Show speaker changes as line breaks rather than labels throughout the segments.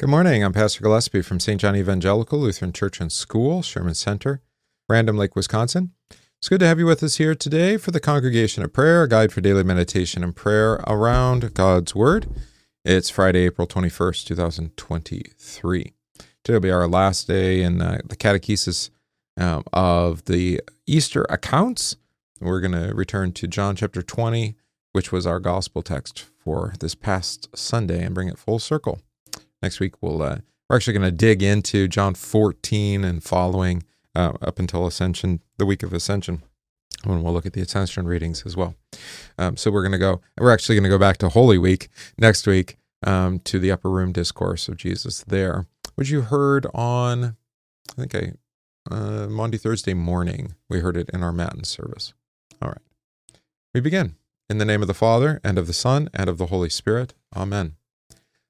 Good morning. I'm Pastor Gillespie from St. John Evangelical Lutheran Church and School, Sherman Center, Random Lake, Wisconsin. It's good to have you with us here today for the Congregation of Prayer, a guide for daily meditation and prayer around God's Word. It's Friday, April 21st, 2023. Today will be our last day in uh, the catechesis um, of the Easter accounts. We're going to return to John chapter 20, which was our gospel text for this past Sunday, and bring it full circle. Next week, we'll uh, we're actually going to dig into John 14 and following uh, up until Ascension, the week of Ascension, when we'll look at the Ascension readings as well. Um, so we're going to go. We're actually going to go back to Holy Week next week um, to the upper room discourse of Jesus there, which you heard on, I think I uh, Monday Thursday morning. We heard it in our Matin service. All right, we begin in the name of the Father and of the Son and of the Holy Spirit. Amen.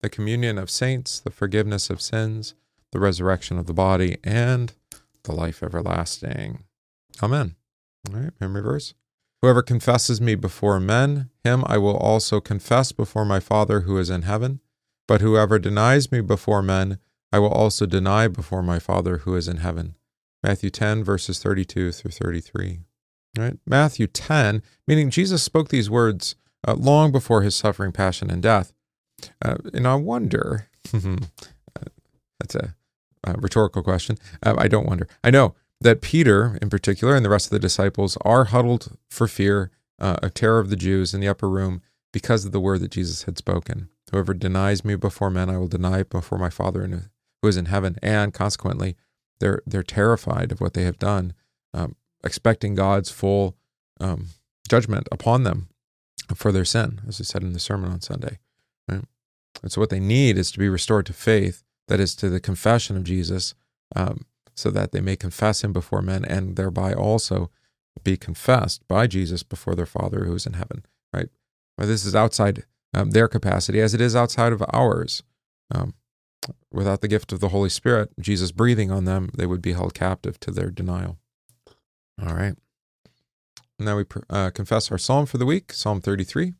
the communion of saints, the forgiveness of sins, the resurrection of the body, and the life everlasting. Amen. All right, memory verse. Whoever confesses me before men, him I will also confess before my Father who is in heaven. But whoever denies me before men, I will also deny before my Father who is in heaven. Matthew 10, verses 32 through 33. All right, Matthew 10, meaning Jesus spoke these words uh, long before his suffering, passion, and death. Uh, and I wonder, that's a, a, rhetorical question. Uh, I don't wonder. I know that Peter, in particular, and the rest of the disciples are huddled for fear, uh, terror of the Jews in the upper room because of the word that Jesus had spoken. Whoever denies me before men, I will deny before my Father who is in heaven. And consequently, they're they're terrified of what they have done, um, expecting God's full um, judgment upon them for their sin, as I said in the sermon on Sunday. And so, what they need is to be restored to faith, that is, to the confession of Jesus, um, so that they may confess him before men and thereby also be confessed by Jesus before their Father who is in heaven. Right? Well, this is outside um, their capacity, as it is outside of ours. Um, without the gift of the Holy Spirit, Jesus breathing on them, they would be held captive to their denial. All right. Now we uh, confess our psalm for the week, Psalm 33.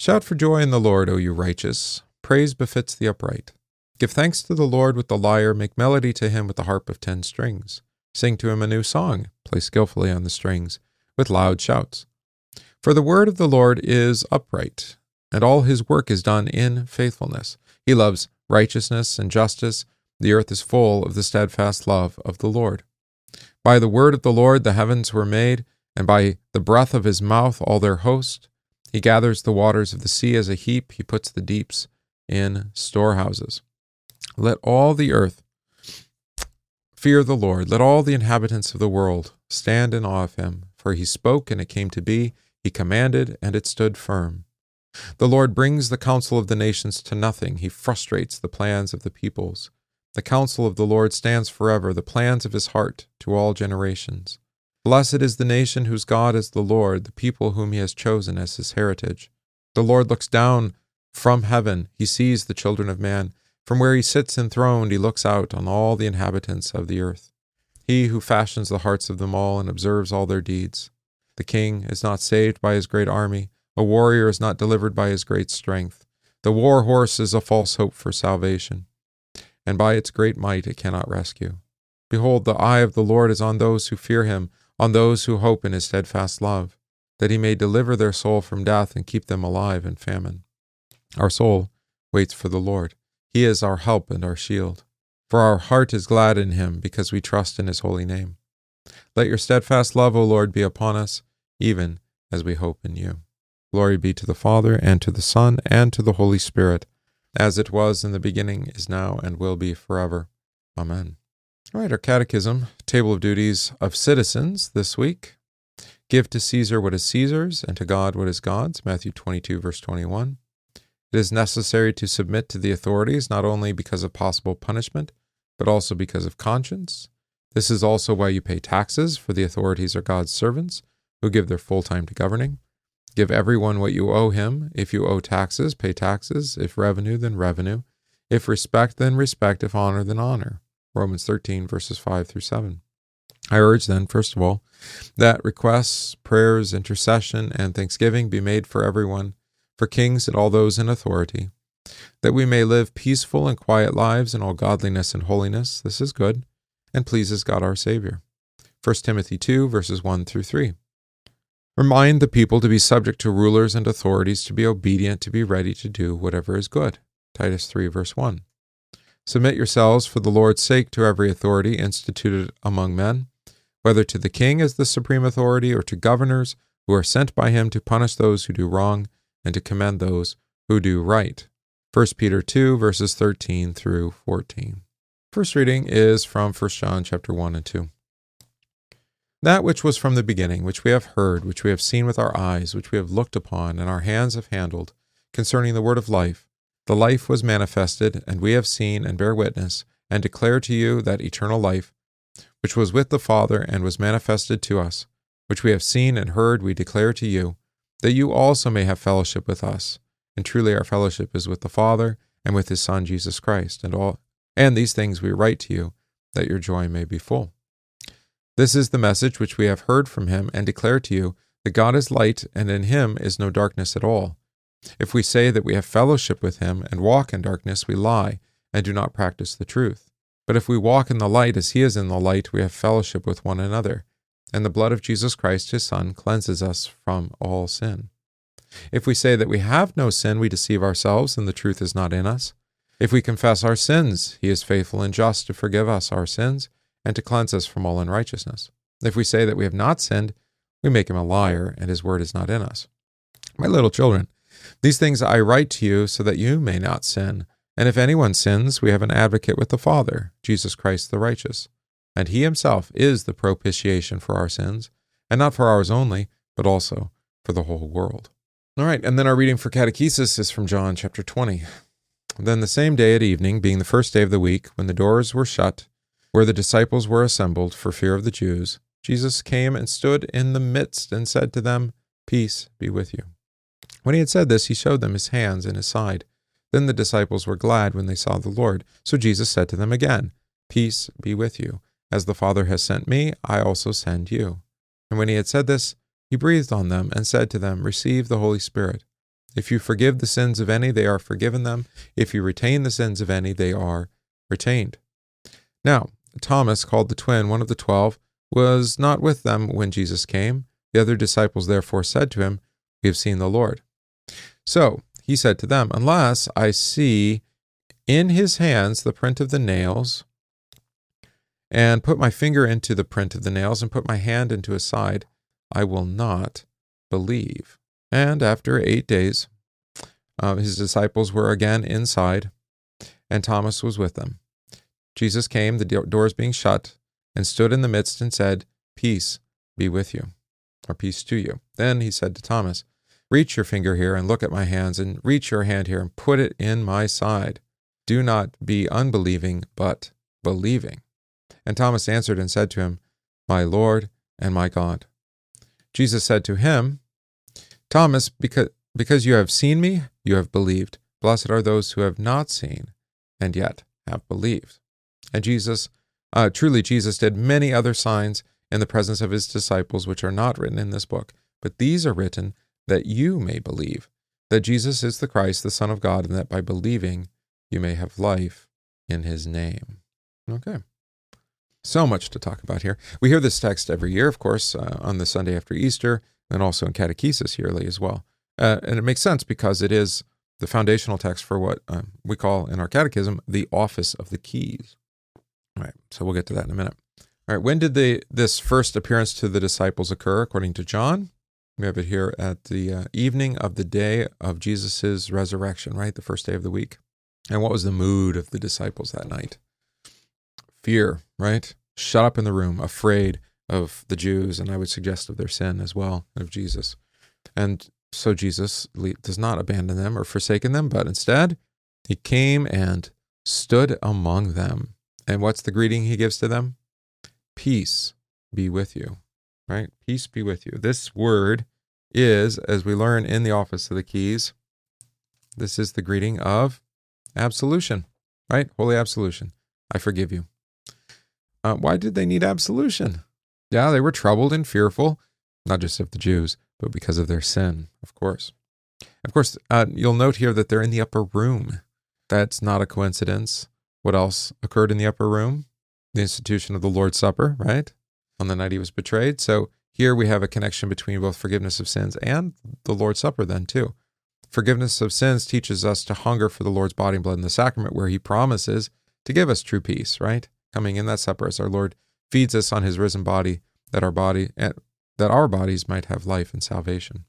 Shout for joy in the Lord, O you righteous. Praise befits the upright. Give thanks to the Lord with the lyre, make melody to him with the harp of ten strings. Sing to him a new song, play skillfully on the strings, with loud shouts. For the word of the Lord is upright, and all his work is done in faithfulness. He loves righteousness and justice. The earth is full of the steadfast love of the Lord. By the word of the Lord the heavens were made, and by the breath of his mouth all their host. He gathers the waters of the sea as a heap, he puts the deeps in storehouses. Let all the earth fear the Lord. Let all the inhabitants of the world stand in awe of him. For he spoke, and it came to be. He commanded, and it stood firm. The Lord brings the counsel of the nations to nothing. He frustrates the plans of the peoples. The counsel of the Lord stands forever, the plans of his heart to all generations. Blessed is the nation whose God is the Lord, the people whom he has chosen as his heritage. The Lord looks down from heaven, he sees the children of man. From where he sits enthroned, he looks out on all the inhabitants of the earth. He who fashions the hearts of them all and observes all their deeds. The king is not saved by his great army, a warrior is not delivered by his great strength. The war horse is a false hope for salvation, and by its great might it cannot rescue. Behold, the eye of the Lord is on those who fear him on those who hope in his steadfast love, that he may deliver their soul from death and keep them alive in famine. Our soul waits for the Lord. He is our help and our shield. For our heart is glad in him, because we trust in his holy name. Let your steadfast love, O Lord, be upon us, even as we hope in you. Glory be to the Father, and to the Son, and to the Holy Spirit, as it was in the beginning, is now, and will be forever. Amen. All right, our catechism, table of duties of citizens this week. Give to Caesar what is Caesar's, and to God what is God's. Matthew 22, verse 21. It is necessary to submit to the authorities not only because of possible punishment, but also because of conscience. This is also why you pay taxes, for the authorities are God's servants who give their full time to governing. Give everyone what you owe him. If you owe taxes, pay taxes. If revenue, then revenue. If respect, then respect. If honor, then honor. Romans 13, verses 5 through 7. I urge then, first of all, that requests, prayers, intercession, and thanksgiving be made for everyone, for kings and all those in authority, that we may live peaceful and quiet lives in all godliness and holiness. This is good, and pleases God our Savior. 1 Timothy 2, verses 1 through 3. Remind the people to be subject to rulers and authorities, to be obedient, to be ready to do whatever is good. Titus 3, verse 1. Submit yourselves for the Lord's sake to every authority instituted among men, whether to the king as the supreme authority or to governors who are sent by him to punish those who do wrong and to commend those who do right. 1 Peter 2 verses 13 through 14. First reading is from 1 John chapter 1 and 2. That which was from the beginning, which we have heard, which we have seen with our eyes, which we have looked upon, and our hands have handled, concerning the word of life, the life was manifested, and we have seen and bear witness, and declare to you that eternal life, which was with the Father and was manifested to us, which we have seen and heard, we declare to you, that you also may have fellowship with us. And truly our fellowship is with the Father and with his Son Jesus Christ, and all and these things we write to you, that your joy may be full. This is the message which we have heard from him and declare to you that God is light, and in him is no darkness at all. If we say that we have fellowship with him and walk in darkness, we lie and do not practice the truth. But if we walk in the light as he is in the light, we have fellowship with one another, and the blood of Jesus Christ, his Son, cleanses us from all sin. If we say that we have no sin, we deceive ourselves, and the truth is not in us. If we confess our sins, he is faithful and just to forgive us our sins and to cleanse us from all unrighteousness. If we say that we have not sinned, we make him a liar, and his word is not in us. My little children, these things I write to you so that you may not sin. And if anyone sins, we have an advocate with the Father, Jesus Christ the righteous. And he himself is the propitiation for our sins, and not for ours only, but also for the whole world. All right, and then our reading for catechesis is from John chapter 20. Then the same day at evening, being the first day of the week, when the doors were shut, where the disciples were assembled for fear of the Jews, Jesus came and stood in the midst and said to them, Peace be with you. When he had said this, he showed them his hands and his side. Then the disciples were glad when they saw the Lord. So Jesus said to them again, Peace be with you. As the Father has sent me, I also send you. And when he had said this, he breathed on them and said to them, Receive the Holy Spirit. If you forgive the sins of any, they are forgiven them. If you retain the sins of any, they are retained. Now, Thomas, called the twin, one of the twelve, was not with them when Jesus came. The other disciples therefore said to him, We have seen the Lord. So he said to them, Unless I see in his hands the print of the nails, and put my finger into the print of the nails, and put my hand into his side, I will not believe. And after eight days, uh, his disciples were again inside, and Thomas was with them. Jesus came, the doors being shut, and stood in the midst and said, Peace be with you, or peace to you. Then he said to Thomas, Reach your finger here and look at my hands, and reach your hand here and put it in my side. Do not be unbelieving, but believing. And Thomas answered and said to him, My Lord and my God. Jesus said to him, Thomas, because, because you have seen me, you have believed. Blessed are those who have not seen and yet have believed. And Jesus, uh, truly, Jesus did many other signs in the presence of his disciples, which are not written in this book, but these are written that you may believe that Jesus is the Christ, the Son of God, and that by believing you may have life in his name. Okay. So much to talk about here. We hear this text every year, of course, uh, on the Sunday after Easter, and also in catechesis yearly as well. Uh, and it makes sense because it is the foundational text for what uh, we call in our catechism the office of the keys. All right, so we'll get to that in a minute. All right, when did the this first appearance to the disciples occur according to John? We have it here at the uh, evening of the day of Jesus' resurrection, right? The first day of the week. And what was the mood of the disciples that night? Fear, right? Shut up in the room, afraid of the Jews, and I would suggest of their sin as well, of Jesus. And so Jesus does not abandon them or forsaken them, but instead he came and stood among them. And what's the greeting he gives to them? Peace be with you, right? Peace be with you. This word is, as we learn in the office of the keys, this is the greeting of absolution, right? Holy absolution. I forgive you. Uh, why did they need absolution? Yeah, they were troubled and fearful, not just of the Jews, but because of their sin, of course. Of course, uh, you'll note here that they're in the upper room. That's not a coincidence. What else occurred in the upper room? The institution of the Lord's Supper, right? On the night he was betrayed. So here we have a connection between both forgiveness of sins and the Lord's Supper, then, too. Forgiveness of sins teaches us to hunger for the Lord's body and blood in the sacrament, where he promises to give us true peace, right? Coming in that supper as our Lord feeds us on his risen body, that our body that our bodies might have life and salvation.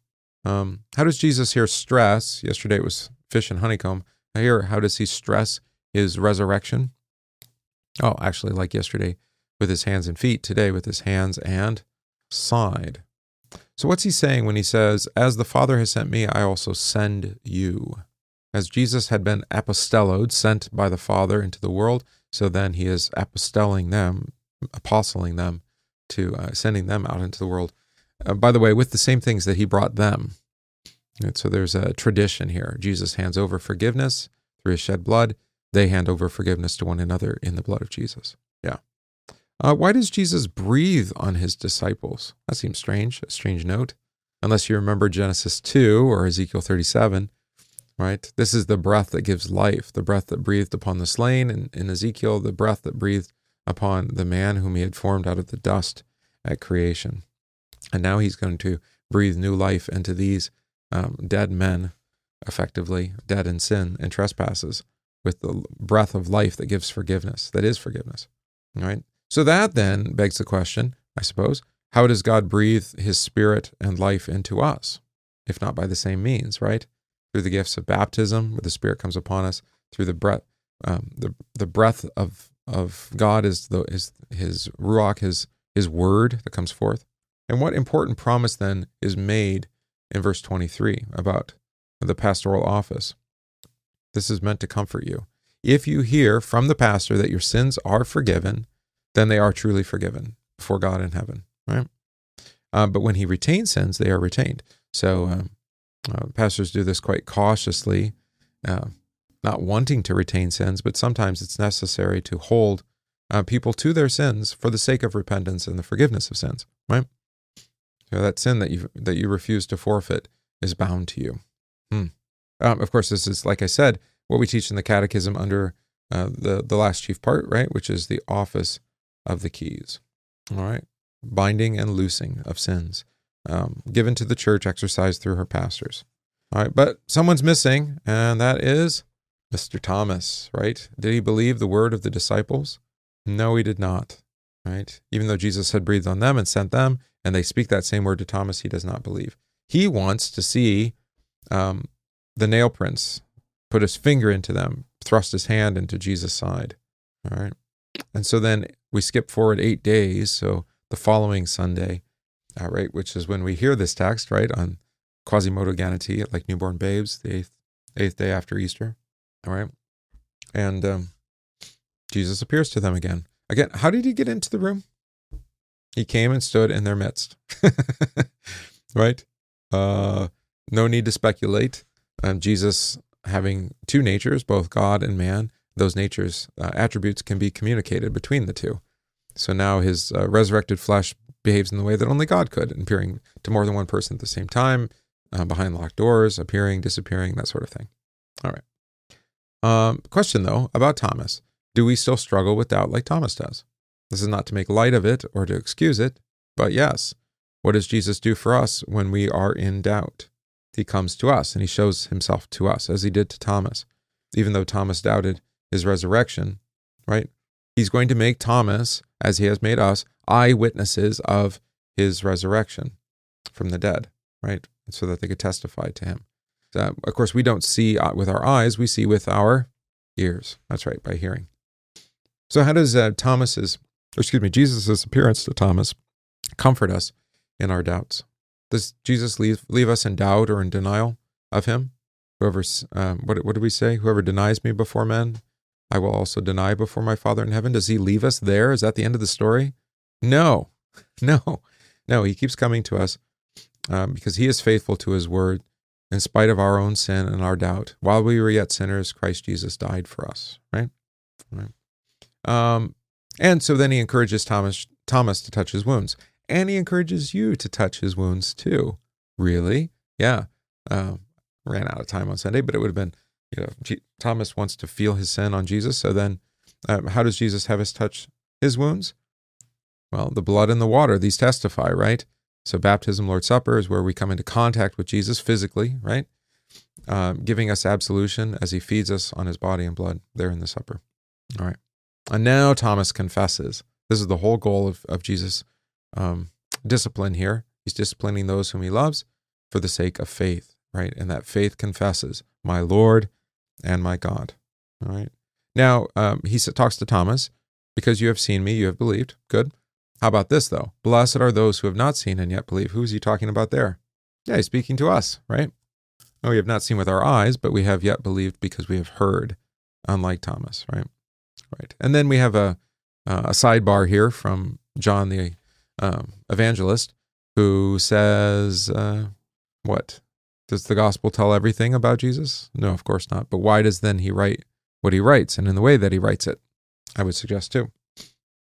Um, how does Jesus here stress? Yesterday it was fish and honeycomb. Here, how does he stress his resurrection? Oh, actually, like yesterday with his hands and feet, today with his hands and side. So, what's he saying when he says, As the Father has sent me, I also send you? As Jesus had been apostelloed, sent by the Father into the world, so then he is apostelling them, apostling them, to uh, sending them out into the world. Uh, by the way, with the same things that he brought them. And so there's a tradition here. Jesus hands over forgiveness through his shed blood. They hand over forgiveness to one another in the blood of Jesus. Yeah. Uh, why does Jesus breathe on his disciples? That seems strange, a strange note. Unless you remember Genesis 2 or Ezekiel 37, right? This is the breath that gives life, the breath that breathed upon the slain, and in Ezekiel, the breath that breathed upon the man whom he had formed out of the dust at creation. And now he's going to breathe new life into these um, dead men, effectively dead in sin and trespasses, with the breath of life that gives forgiveness, that is forgiveness. All right. So that then begs the question, I suppose, how does God breathe his spirit and life into us, if not by the same means, right? Through the gifts of baptism, where the spirit comes upon us, through the breath, um, the, the breath of, of God is the is his ruach, his his word that comes forth. And what important promise then is made in verse 23 about the pastoral office? This is meant to comfort you. If you hear from the pastor that your sins are forgiven, then they are truly forgiven before God in heaven, right? Uh, but when he retains sins, they are retained. So um, uh, pastors do this quite cautiously, uh, not wanting to retain sins, but sometimes it's necessary to hold uh, people to their sins for the sake of repentance and the forgiveness of sins, right? Know, that sin that you that you refuse to forfeit is bound to you. Hmm. Um, of course, this is like I said, what we teach in the Catechism under uh, the the last chief part, right, which is the office of the keys. All right, binding and loosing of sins, um, given to the church, exercised through her pastors. All right, but someone's missing, and that is Mr. Thomas. Right? Did he believe the word of the disciples? No, he did not. Right? Even though Jesus had breathed on them and sent them, and they speak that same word to Thomas, he does not believe. He wants to see um, the nail prints, put his finger into them, thrust his hand into Jesus' side. All right. And so then we skip forward eight days. So the following Sunday, uh, right, which is when we hear this text, right, on Quasimodo Geniti, like newborn babes, the eighth, eighth day after Easter. All right. And um, Jesus appears to them again. Again, how did he get into the room? He came and stood in their midst. right? Uh, no need to speculate. Um, Jesus having two natures, both God and man, those natures, uh, attributes can be communicated between the two. So now his uh, resurrected flesh behaves in the way that only God could, appearing to more than one person at the same time, uh, behind locked doors, appearing, disappearing, that sort of thing. All right. Um, question though about Thomas. Do we still struggle with doubt like Thomas does? This is not to make light of it or to excuse it, but yes, what does Jesus do for us when we are in doubt? He comes to us and he shows himself to us as he did to Thomas. Even though Thomas doubted his resurrection, right? He's going to make Thomas, as he has made us, eyewitnesses of his resurrection from the dead, right? So that they could testify to him. So, of course, we don't see uh, with our eyes, we see with our ears. That's right, by hearing. So, how does uh, Thomas's or excuse me, Jesus' appearance to Thomas comfort us in our doubts. Does Jesus leave leave us in doubt or in denial of him? Whoever, um, what what did we say? Whoever denies me before men, I will also deny before my Father in heaven. Does he leave us there? Is that the end of the story? No, no, no. He keeps coming to us um, because he is faithful to his word in spite of our own sin and our doubt. While we were yet sinners, Christ Jesus died for us. Right. Right. Um, and so then he encourages Thomas Thomas to touch his wounds, and he encourages you to touch his wounds too. Really? Yeah. Um, ran out of time on Sunday, but it would have been, you know, G- Thomas wants to feel his sin on Jesus. So then, um, how does Jesus have us touch his wounds? Well, the blood and the water, these testify, right? So, baptism, Lord's Supper is where we come into contact with Jesus physically, right? Um, giving us absolution as he feeds us on his body and blood there in the supper. All right. And now Thomas confesses. This is the whole goal of, of Jesus' um, discipline here. He's disciplining those whom he loves for the sake of faith, right? And that faith confesses, my Lord and my God. All right. Now, um, he talks to Thomas, because you have seen me, you have believed. Good. How about this, though? Blessed are those who have not seen and yet believe. Who is he talking about there? Yeah, he's speaking to us, right? Oh, we have not seen with our eyes, but we have yet believed because we have heard, unlike Thomas, right? Right. And then we have a, a sidebar here from John the um, evangelist who says, uh, What? Does the gospel tell everything about Jesus? No, of course not. But why does then he write what he writes and in the way that he writes it? I would suggest too.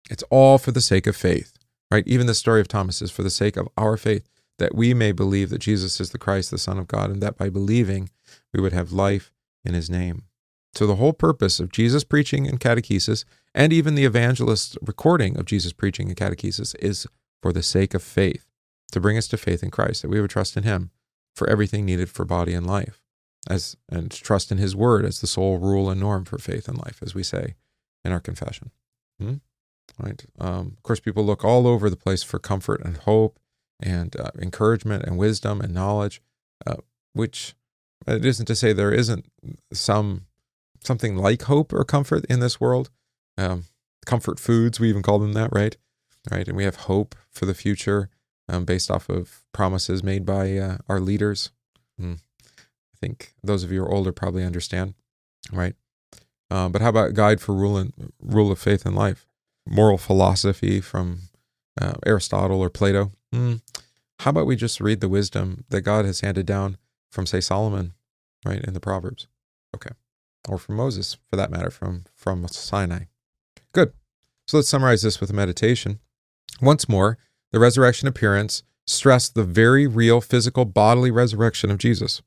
It's all for the sake of faith, right? Even the story of Thomas is for the sake of our faith, that we may believe that Jesus is the Christ, the Son of God, and that by believing we would have life in his name. So, the whole purpose of Jesus preaching and catechesis, and even the evangelist's recording of Jesus preaching and catechesis, is for the sake of faith, to bring us to faith in Christ, that we would trust in Him for everything needed for body and life, as and trust in His Word as the sole rule and norm for faith and life, as we say in our confession. Hmm? Right. Um, of course, people look all over the place for comfort and hope and uh, encouragement and wisdom and knowledge, uh, which it isn't to say there isn't some something like hope or comfort in this world. Um, comfort foods, we even call them that, right? Right, and we have hope for the future um, based off of promises made by uh, our leaders. Mm. I think those of you who are older probably understand, right? Uh, but how about guide for rule and rule of faith and life, moral philosophy from uh, Aristotle or Plato? Mm. How about we just read the wisdom that God has handed down from, say, Solomon, right, in the Proverbs? Okay or from Moses, for that matter, from, from Sinai. Good. So let's summarize this with a meditation. Once more, the resurrection appearance stressed the very real physical bodily resurrection of Jesus.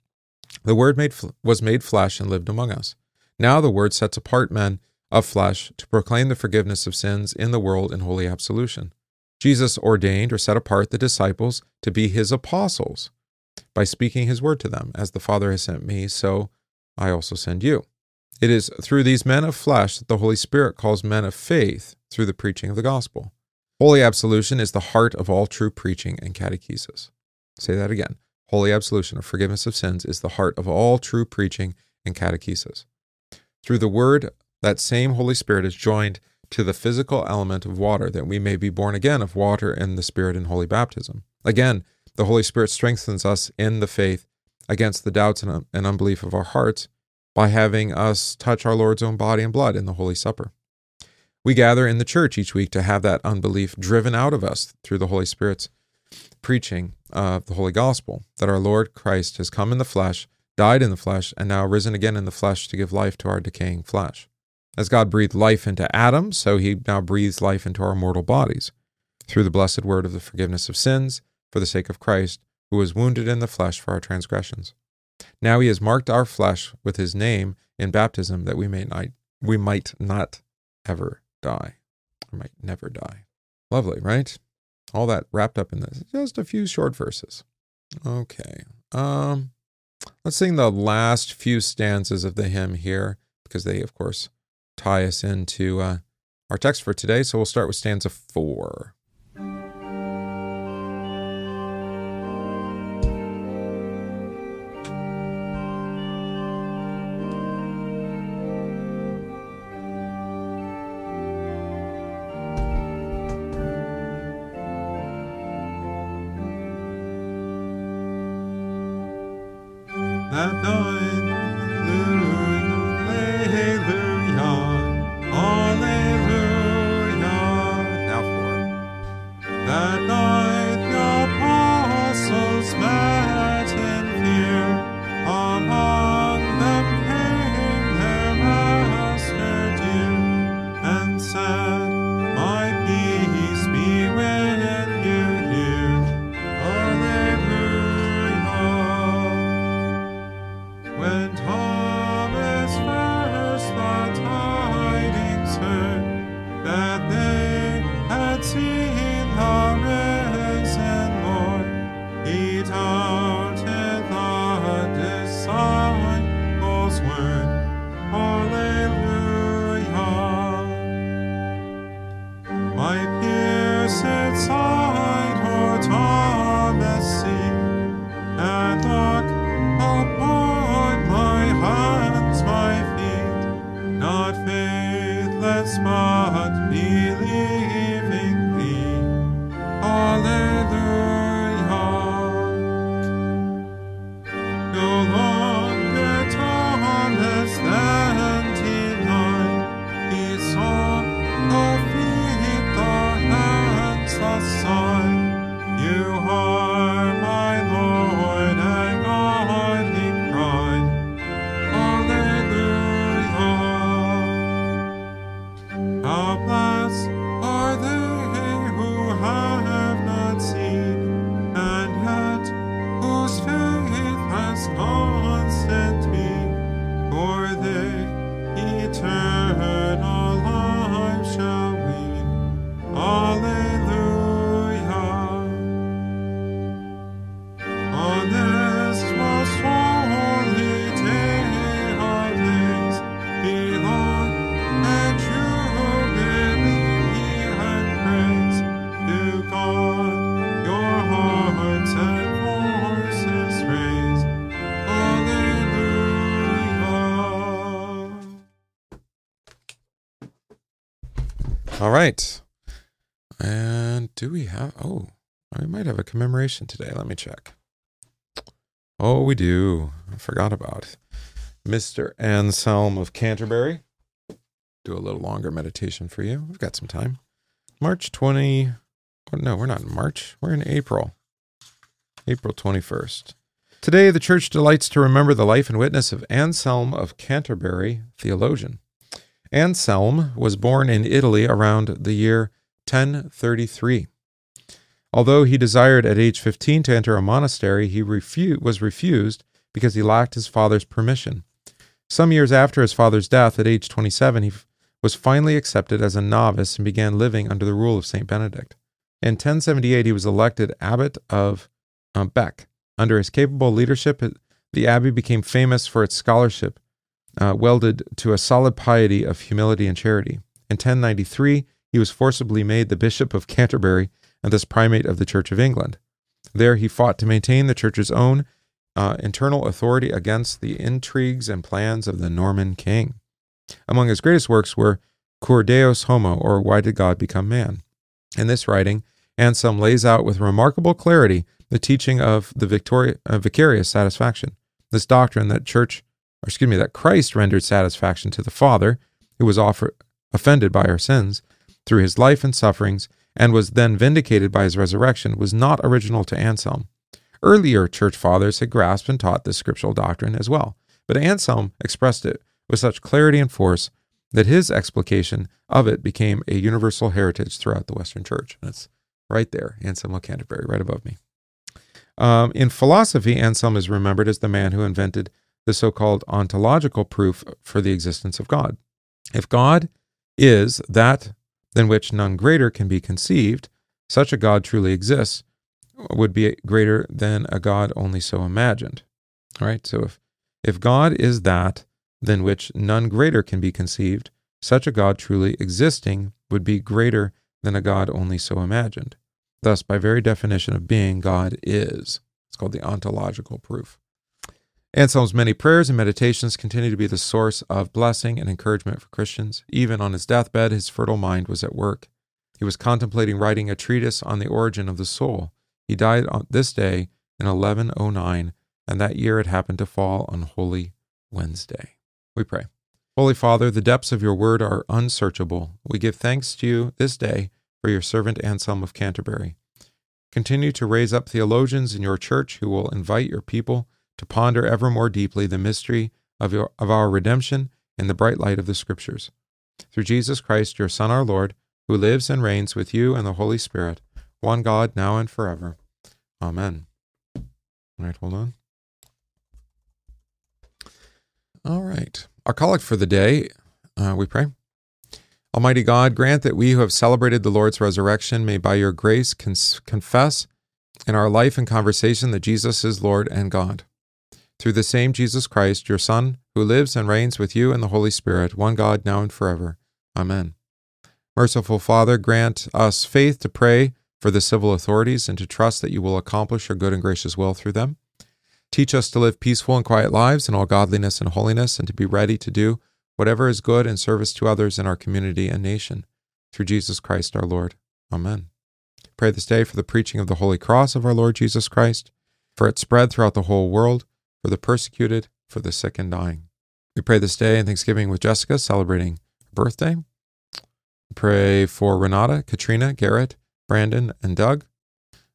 The Word made, was made flesh and lived among us. Now the Word sets apart men of flesh to proclaim the forgiveness of sins in the world in holy absolution. Jesus ordained or set apart the disciples to be his apostles by speaking his word to them. As the Father has sent me, so I also send you. It is through these men of flesh that the Holy Spirit calls men of faith through the preaching of the gospel. Holy absolution is the heart of all true preaching and catechesis. Say that again. Holy absolution or forgiveness of sins is the heart of all true preaching and catechesis. Through the word, that same Holy Spirit is joined to the physical element of water, that we may be born again of water and the Spirit in holy baptism. Again, the Holy Spirit strengthens us in the faith against the doubts and unbelief of our hearts by having us touch our Lord's own body and blood in the Holy Supper. We gather in the church each week to have that unbelief driven out of us through the Holy Spirit's preaching of the Holy Gospel, that our Lord Christ has come in the flesh, died in the flesh, and now risen again in the flesh to give life to our decaying flesh. As God breathed life into Adam, so he now breathes life into our mortal bodies through the blessed word of the forgiveness of sins for the sake of Christ, who was wounded in the flesh for our transgressions. Now he has marked our flesh with his name in baptism that we may not we might not ever die. Or might never die. Lovely, right? All that wrapped up in this. Just a few short verses. Okay. Um let's sing the last few stanzas of the hymn here because they of course tie us into uh, our text for today. So we'll start with stanza 4. that night. Right. And do we have? Oh, we might have a commemoration today. Let me check. Oh, we do. I forgot about Mr. Anselm of Canterbury. Do a little longer meditation for you. We've got some time. March 20. oh, No, we're not in March. We're in April. April 21st. Today, the church delights to remember the life and witness of Anselm of Canterbury, theologian. Anselm was born in Italy around the year 1033. Although he desired at age 15 to enter a monastery, he refu- was refused because he lacked his father's permission. Some years after his father's death, at age 27, he f- was finally accepted as a novice and began living under the rule of St. Benedict. In 1078, he was elected abbot of um, Bec. Under his capable leadership, the abbey became famous for its scholarship, uh, welded to a solid piety of humility and charity. In 1093, he was forcibly made the Bishop of Canterbury and thus primate of the Church of England. There, he fought to maintain the Church's own uh, internal authority against the intrigues and plans of the Norman king. Among his greatest works were Cur Deus Homo, or Why Did God Become Man? In this writing, Anselm lays out with remarkable clarity the teaching of the uh, vicarious satisfaction. This doctrine that church, or excuse me, that Christ rendered satisfaction to the Father, who was offer- offended by our sins, through his life and sufferings, and was then vindicated by his resurrection, was not original to Anselm. Earlier church fathers had grasped and taught this scriptural doctrine as well, but Anselm expressed it with such clarity and force that his explication of it became a universal heritage throughout the Western Church. And it's right there, Anselm of Canterbury, right above me. Um, in philosophy, Anselm is remembered as the man who invented the so called ontological proof for the existence of God. If God is that than which none greater can be conceived, such a God truly exists, would be greater than a God only so imagined. All right, so if, if God is that than which none greater can be conceived, such a God truly existing would be greater than a God only so imagined. Thus, by very definition of being, God is. It's called the ontological proof. Anselm's many prayers and meditations continue to be the source of blessing and encouragement for Christians. Even on his deathbed, his fertile mind was at work. He was contemplating writing a treatise on the origin of the soul. He died on this day in 1109 and that year it happened to fall on Holy Wednesday. We pray. Holy Father, the depths of your word are unsearchable. We give thanks to you this day for your servant Anselm of Canterbury. Continue to raise up theologians in your church who will invite your people to ponder ever more deeply the mystery of, your, of our redemption in the bright light of the Scriptures. Through Jesus Christ, your Son, our Lord, who lives and reigns with you and the Holy Spirit, one God, now and forever. Amen. All right, hold on. All right. Our collect for the day, uh, we pray. Almighty God, grant that we who have celebrated the Lord's resurrection may by your grace cons- confess in our life and conversation that Jesus is Lord and God. Through the same Jesus Christ, your Son, who lives and reigns with you in the Holy Spirit, one God, now and forever. Amen. Merciful Father, grant us faith to pray for the civil authorities and to trust that you will accomplish your good and gracious will through them. Teach us to live peaceful and quiet lives in all godliness and holiness, and to be ready to do whatever is good in service to others in our community and nation. Through Jesus Christ our Lord. Amen. Pray this day for the preaching of the Holy Cross of our Lord Jesus Christ, for it spread throughout the whole world, for the persecuted, for the sick and dying. We pray this day in Thanksgiving with Jessica, celebrating her birthday. We pray for Renata, Katrina, Garrett, Brandon, and Doug.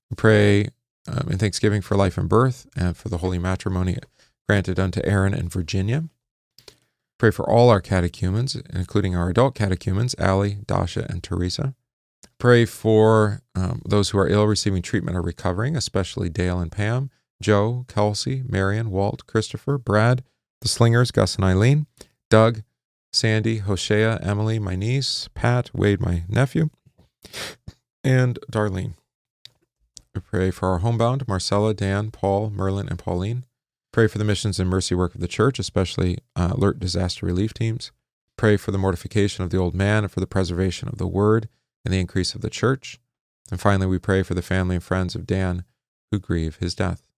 We pray um, in Thanksgiving for life and birth, and for the holy matrimony granted unto Aaron and Virginia. Pray for all our catechumens, including our adult catechumens, Allie, Dasha, and Teresa. Pray for um, those who are ill, receiving treatment, or recovering, especially Dale and Pam, Joe, Kelsey, Marion, Walt, Christopher, Brad, the Slingers, Gus and Eileen, Doug, Sandy, Hosea, Emily, my niece, Pat, Wade, my nephew, and Darlene. We pray for our homebound, Marcella, Dan, Paul, Merlin, and Pauline. Pray for the missions and mercy work of the church, especially uh, alert disaster relief teams. Pray for the mortification of the old man and for the preservation of the word and the increase of the church. And finally, we pray for the family and friends of Dan who grieve his death.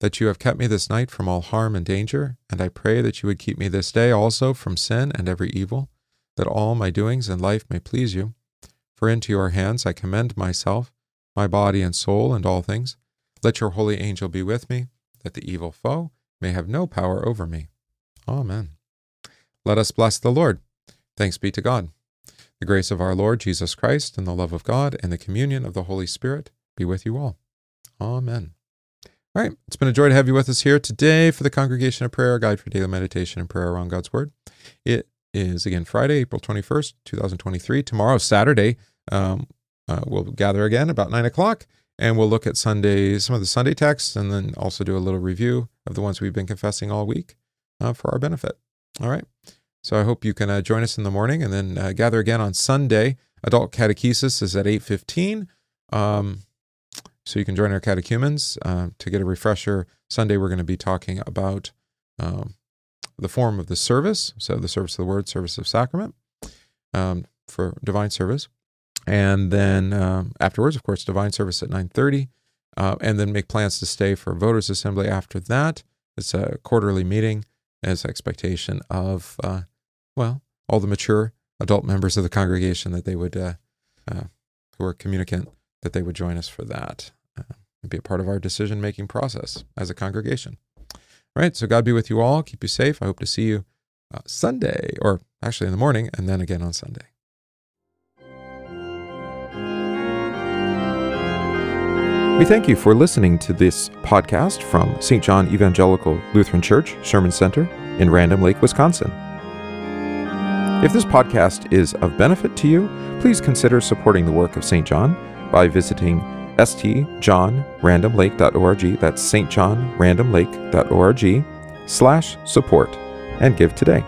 that you have kept me this night from all harm and danger, and I pray that you would keep me this day also from sin and every evil, that all my doings in life may please you. For into your hands I commend myself, my body and soul, and all things. Let your holy angel be with me, that the evil foe may have no power over me. Amen. Let us bless the Lord. Thanks be to God. The grace of our Lord Jesus Christ, and the love of God, and the communion of the Holy Spirit be with you all. Amen. All right, it's been a joy to have you with us here today for the Congregation of Prayer, Guide for Daily Meditation and Prayer Around God's Word. It is again Friday, April 21st, 2023. Tomorrow, Saturday, um, uh, we'll gather again about 9 o'clock and we'll look at Sunday, some of the Sunday texts, and then also do a little review of the ones we've been confessing all week uh, for our benefit. All right. So I hope you can uh, join us in the morning, and then uh, gather again on Sunday. Adult catechesis is at eight fifteen. Um, so you can join our catechumens uh, to get a refresher. Sunday we're going to be talking about um, the form of the service, so the service of the word, service of sacrament um, for divine service and then um, afterwards, of course, divine service at 9:30, uh, and then make plans to stay for voters' assembly after that. It's a quarterly meeting as expectation of uh, well, all the mature adult members of the congregation that they would uh, uh who are communicant that they would join us for that uh, and be a part of our decision making process as a congregation. All right, so God be with you all. Keep you safe. I hope to see you uh, Sunday, or actually in the morning, and then again on Sunday. We thank you for listening to this podcast from St. John Evangelical Lutheran Church, Sherman Center in Random Lake, Wisconsin. If this podcast is of benefit to you, please consider supporting the work of St. John by visiting stjohnrandomlake.org, that's stjohnrandomlake.org, slash support, and give today.